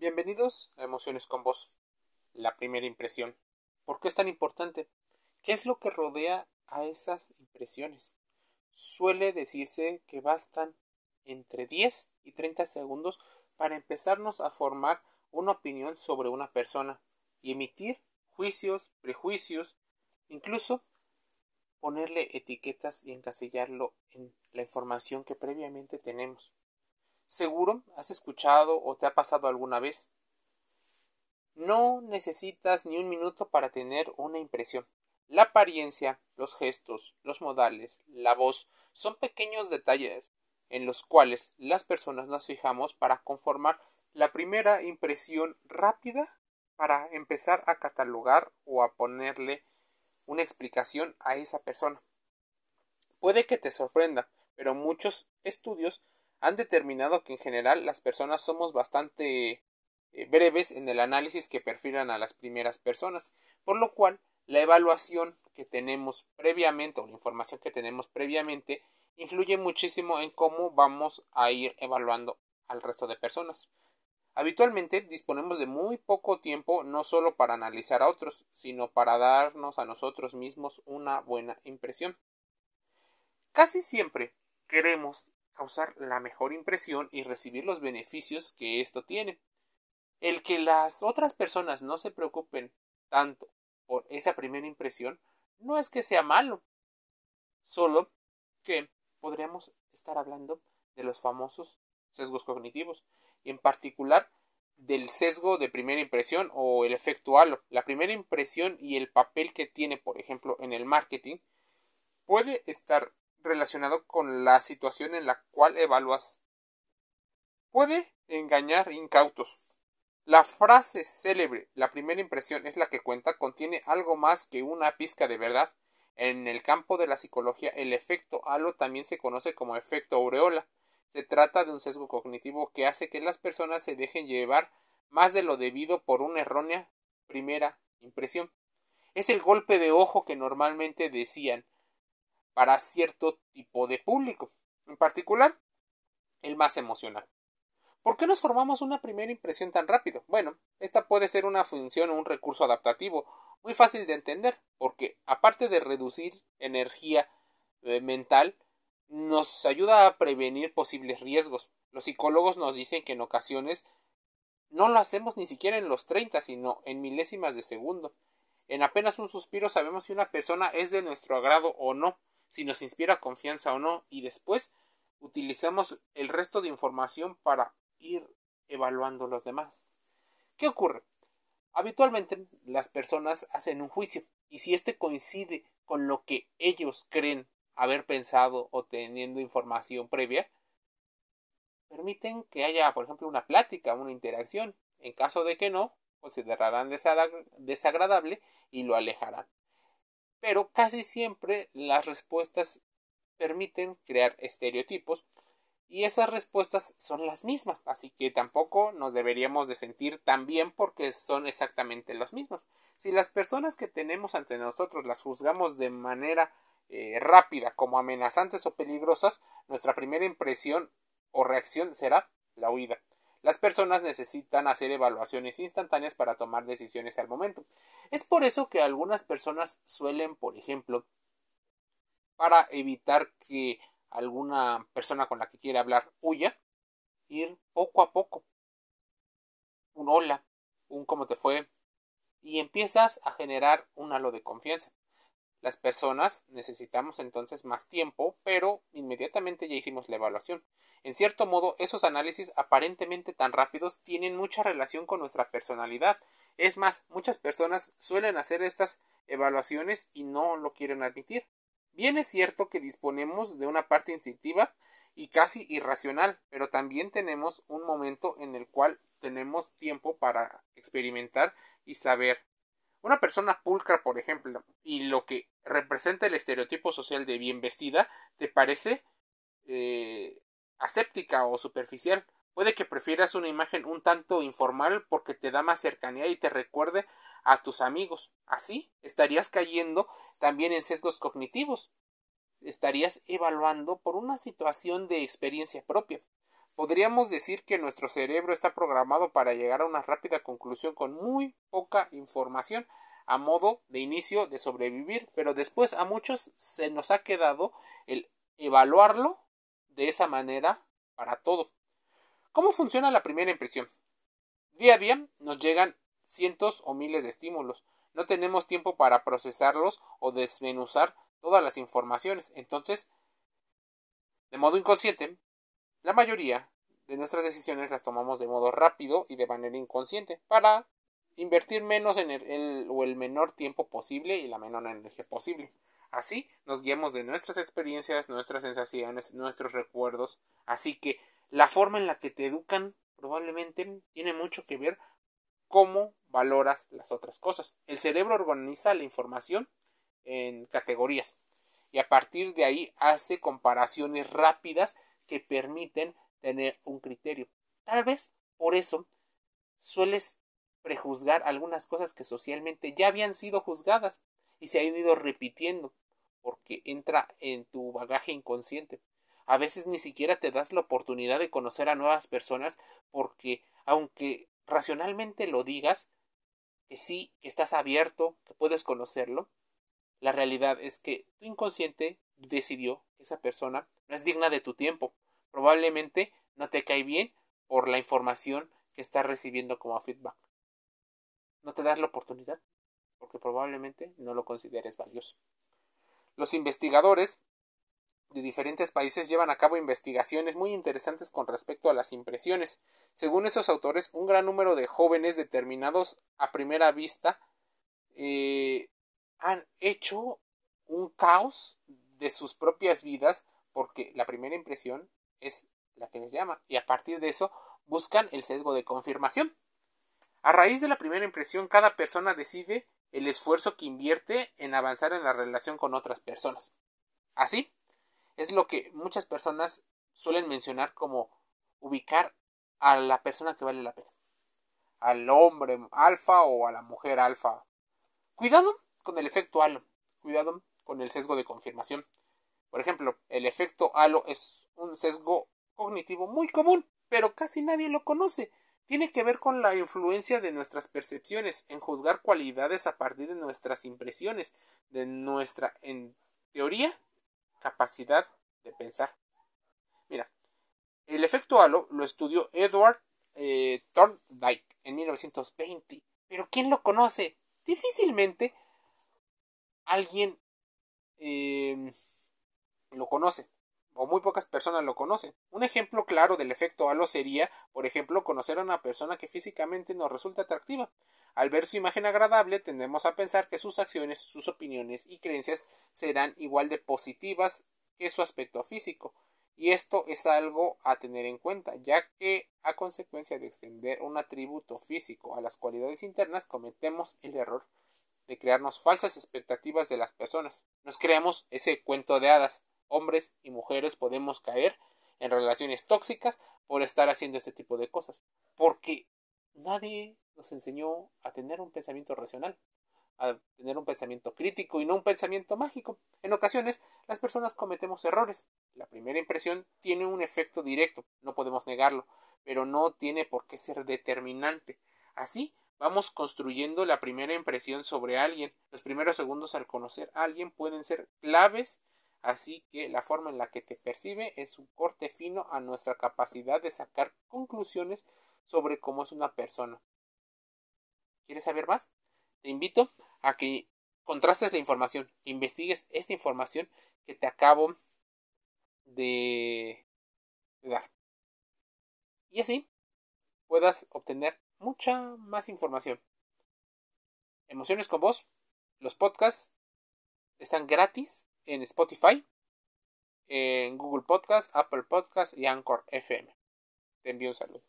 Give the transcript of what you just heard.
Bienvenidos a Emociones con Vos. La primera impresión. ¿Por qué es tan importante? ¿Qué es lo que rodea a esas impresiones? Suele decirse que bastan entre 10 y 30 segundos para empezarnos a formar una opinión sobre una persona y emitir juicios, prejuicios, incluso ponerle etiquetas y encasillarlo en la información que previamente tenemos. Seguro has escuchado o te ha pasado alguna vez. No necesitas ni un minuto para tener una impresión. La apariencia, los gestos, los modales, la voz son pequeños detalles en los cuales las personas nos fijamos para conformar la primera impresión rápida para empezar a catalogar o a ponerle una explicación a esa persona. Puede que te sorprenda, pero muchos estudios han determinado que en general las personas somos bastante eh, breves en el análisis que perfilan a las primeras personas, por lo cual la evaluación que tenemos previamente o la información que tenemos previamente influye muchísimo en cómo vamos a ir evaluando al resto de personas. Habitualmente disponemos de muy poco tiempo no solo para analizar a otros, sino para darnos a nosotros mismos una buena impresión. Casi siempre queremos causar la mejor impresión y recibir los beneficios que esto tiene. El que las otras personas no se preocupen tanto por esa primera impresión no es que sea malo, solo que podríamos estar hablando de los famosos sesgos cognitivos y en particular del sesgo de primera impresión o el efecto halo. La primera impresión y el papel que tiene, por ejemplo, en el marketing puede estar relacionado con la situación en la cual evalúas. Puede engañar incautos. La frase célebre, la primera impresión es la que cuenta, contiene algo más que una pizca de verdad. En el campo de la psicología, el efecto halo también se conoce como efecto aureola. Se trata de un sesgo cognitivo que hace que las personas se dejen llevar más de lo debido por una errónea primera impresión. Es el golpe de ojo que normalmente decían para cierto tipo de público, en particular el más emocional. ¿Por qué nos formamos una primera impresión tan rápido? Bueno, esta puede ser una función o un recurso adaptativo muy fácil de entender, porque aparte de reducir energía eh, mental, nos ayuda a prevenir posibles riesgos. Los psicólogos nos dicen que en ocasiones no lo hacemos ni siquiera en los 30, sino en milésimas de segundo. En apenas un suspiro sabemos si una persona es de nuestro agrado o no si nos inspira confianza o no y después utilizamos el resto de información para ir evaluando los demás. ¿Qué ocurre? Habitualmente las personas hacen un juicio y si éste coincide con lo que ellos creen haber pensado o teniendo información previa, permiten que haya, por ejemplo, una plática, una interacción. En caso de que no, considerarán desagradable y lo alejarán pero casi siempre las respuestas permiten crear estereotipos y esas respuestas son las mismas, así que tampoco nos deberíamos de sentir tan bien porque son exactamente las mismas. Si las personas que tenemos ante nosotros las juzgamos de manera eh, rápida como amenazantes o peligrosas, nuestra primera impresión o reacción será la huida. Las personas necesitan hacer evaluaciones instantáneas para tomar decisiones al momento. Es por eso que algunas personas suelen, por ejemplo, para evitar que alguna persona con la que quiere hablar huya, ir poco a poco. Un hola, un cómo te fue, y empiezas a generar un halo de confianza. Las personas necesitamos entonces más tiempo, pero inmediatamente ya hicimos la evaluación. En cierto modo, esos análisis aparentemente tan rápidos tienen mucha relación con nuestra personalidad. Es más, muchas personas suelen hacer estas evaluaciones y no lo quieren admitir. Bien es cierto que disponemos de una parte instintiva y casi irracional, pero también tenemos un momento en el cual tenemos tiempo para experimentar y saber una persona pulcra, por ejemplo, y lo que representa el estereotipo social de bien vestida, te parece eh, aséptica o superficial. Puede que prefieras una imagen un tanto informal porque te da más cercanía y te recuerde a tus amigos. Así estarías cayendo también en sesgos cognitivos. Estarías evaluando por una situación de experiencia propia. Podríamos decir que nuestro cerebro está programado para llegar a una rápida conclusión con muy poca información a modo de inicio de sobrevivir, pero después a muchos se nos ha quedado el evaluarlo de esa manera para todo. ¿Cómo funciona la primera impresión? Día a día nos llegan cientos o miles de estímulos. No tenemos tiempo para procesarlos o desmenuzar todas las informaciones. Entonces, de modo inconsciente, la mayoría de nuestras decisiones las tomamos de modo rápido y de manera inconsciente para invertir menos en el, o el menor tiempo posible y la menor energía posible. Así nos guiamos de nuestras experiencias, nuestras sensaciones, nuestros recuerdos. Así que la forma en la que te educan probablemente tiene mucho que ver cómo valoras las otras cosas. El cerebro organiza la información en categorías y a partir de ahí hace comparaciones rápidas que permiten tener un criterio. Tal vez por eso sueles prejuzgar algunas cosas que socialmente ya habían sido juzgadas y se han ido repitiendo porque entra en tu bagaje inconsciente. A veces ni siquiera te das la oportunidad de conocer a nuevas personas porque aunque racionalmente lo digas, que sí, que estás abierto, que puedes conocerlo, la realidad es que tu inconsciente decidió que esa persona no es digna de tu tiempo. Probablemente no te cae bien por la información que estás recibiendo como feedback. No te das la oportunidad porque probablemente no lo consideres valioso. Los investigadores de diferentes países llevan a cabo investigaciones muy interesantes con respecto a las impresiones. Según esos autores, un gran número de jóvenes determinados a primera vista eh, han hecho un caos de sus propias vidas porque la primera impresión es la que les llama y a partir de eso buscan el sesgo de confirmación. A raíz de la primera impresión, cada persona decide el esfuerzo que invierte en avanzar en la relación con otras personas. Así, es lo que muchas personas suelen mencionar como ubicar a la persona que vale la pena. Al hombre alfa o a la mujer alfa. Cuidado con el efecto halo. Cuidado con el sesgo de confirmación. Por ejemplo, el efecto halo es un sesgo cognitivo muy común, pero casi nadie lo conoce. Tiene que ver con la influencia de nuestras percepciones en juzgar cualidades a partir de nuestras impresiones, de nuestra, en teoría, capacidad de pensar. Mira, el efecto halo lo estudió Edward eh, Thorndike en 1920. Pero ¿quién lo conoce? Difícilmente alguien eh, lo conoce o muy pocas personas lo conocen. Un ejemplo claro del efecto halo sería, por ejemplo, conocer a una persona que físicamente nos resulta atractiva. Al ver su imagen agradable, tendemos a pensar que sus acciones, sus opiniones y creencias serán igual de positivas que su aspecto físico. Y esto es algo a tener en cuenta, ya que a consecuencia de extender un atributo físico a las cualidades internas cometemos el error de crearnos falsas expectativas de las personas. Nos creamos ese cuento de hadas hombres y mujeres podemos caer en relaciones tóxicas por estar haciendo este tipo de cosas. Porque nadie nos enseñó a tener un pensamiento racional, a tener un pensamiento crítico y no un pensamiento mágico. En ocasiones las personas cometemos errores. La primera impresión tiene un efecto directo, no podemos negarlo, pero no tiene por qué ser determinante. Así vamos construyendo la primera impresión sobre alguien. Los primeros segundos al conocer a alguien pueden ser claves Así que la forma en la que te percibe es un corte fino a nuestra capacidad de sacar conclusiones sobre cómo es una persona. ¿Quieres saber más? Te invito a que contrastes la información, que investigues esta información que te acabo de, dar. Y así puedas obtener mucha más información. Emociones con vos. Los podcasts están gratis en Spotify, en Google Podcast, Apple Podcast y Anchor FM. Te envío un saludo.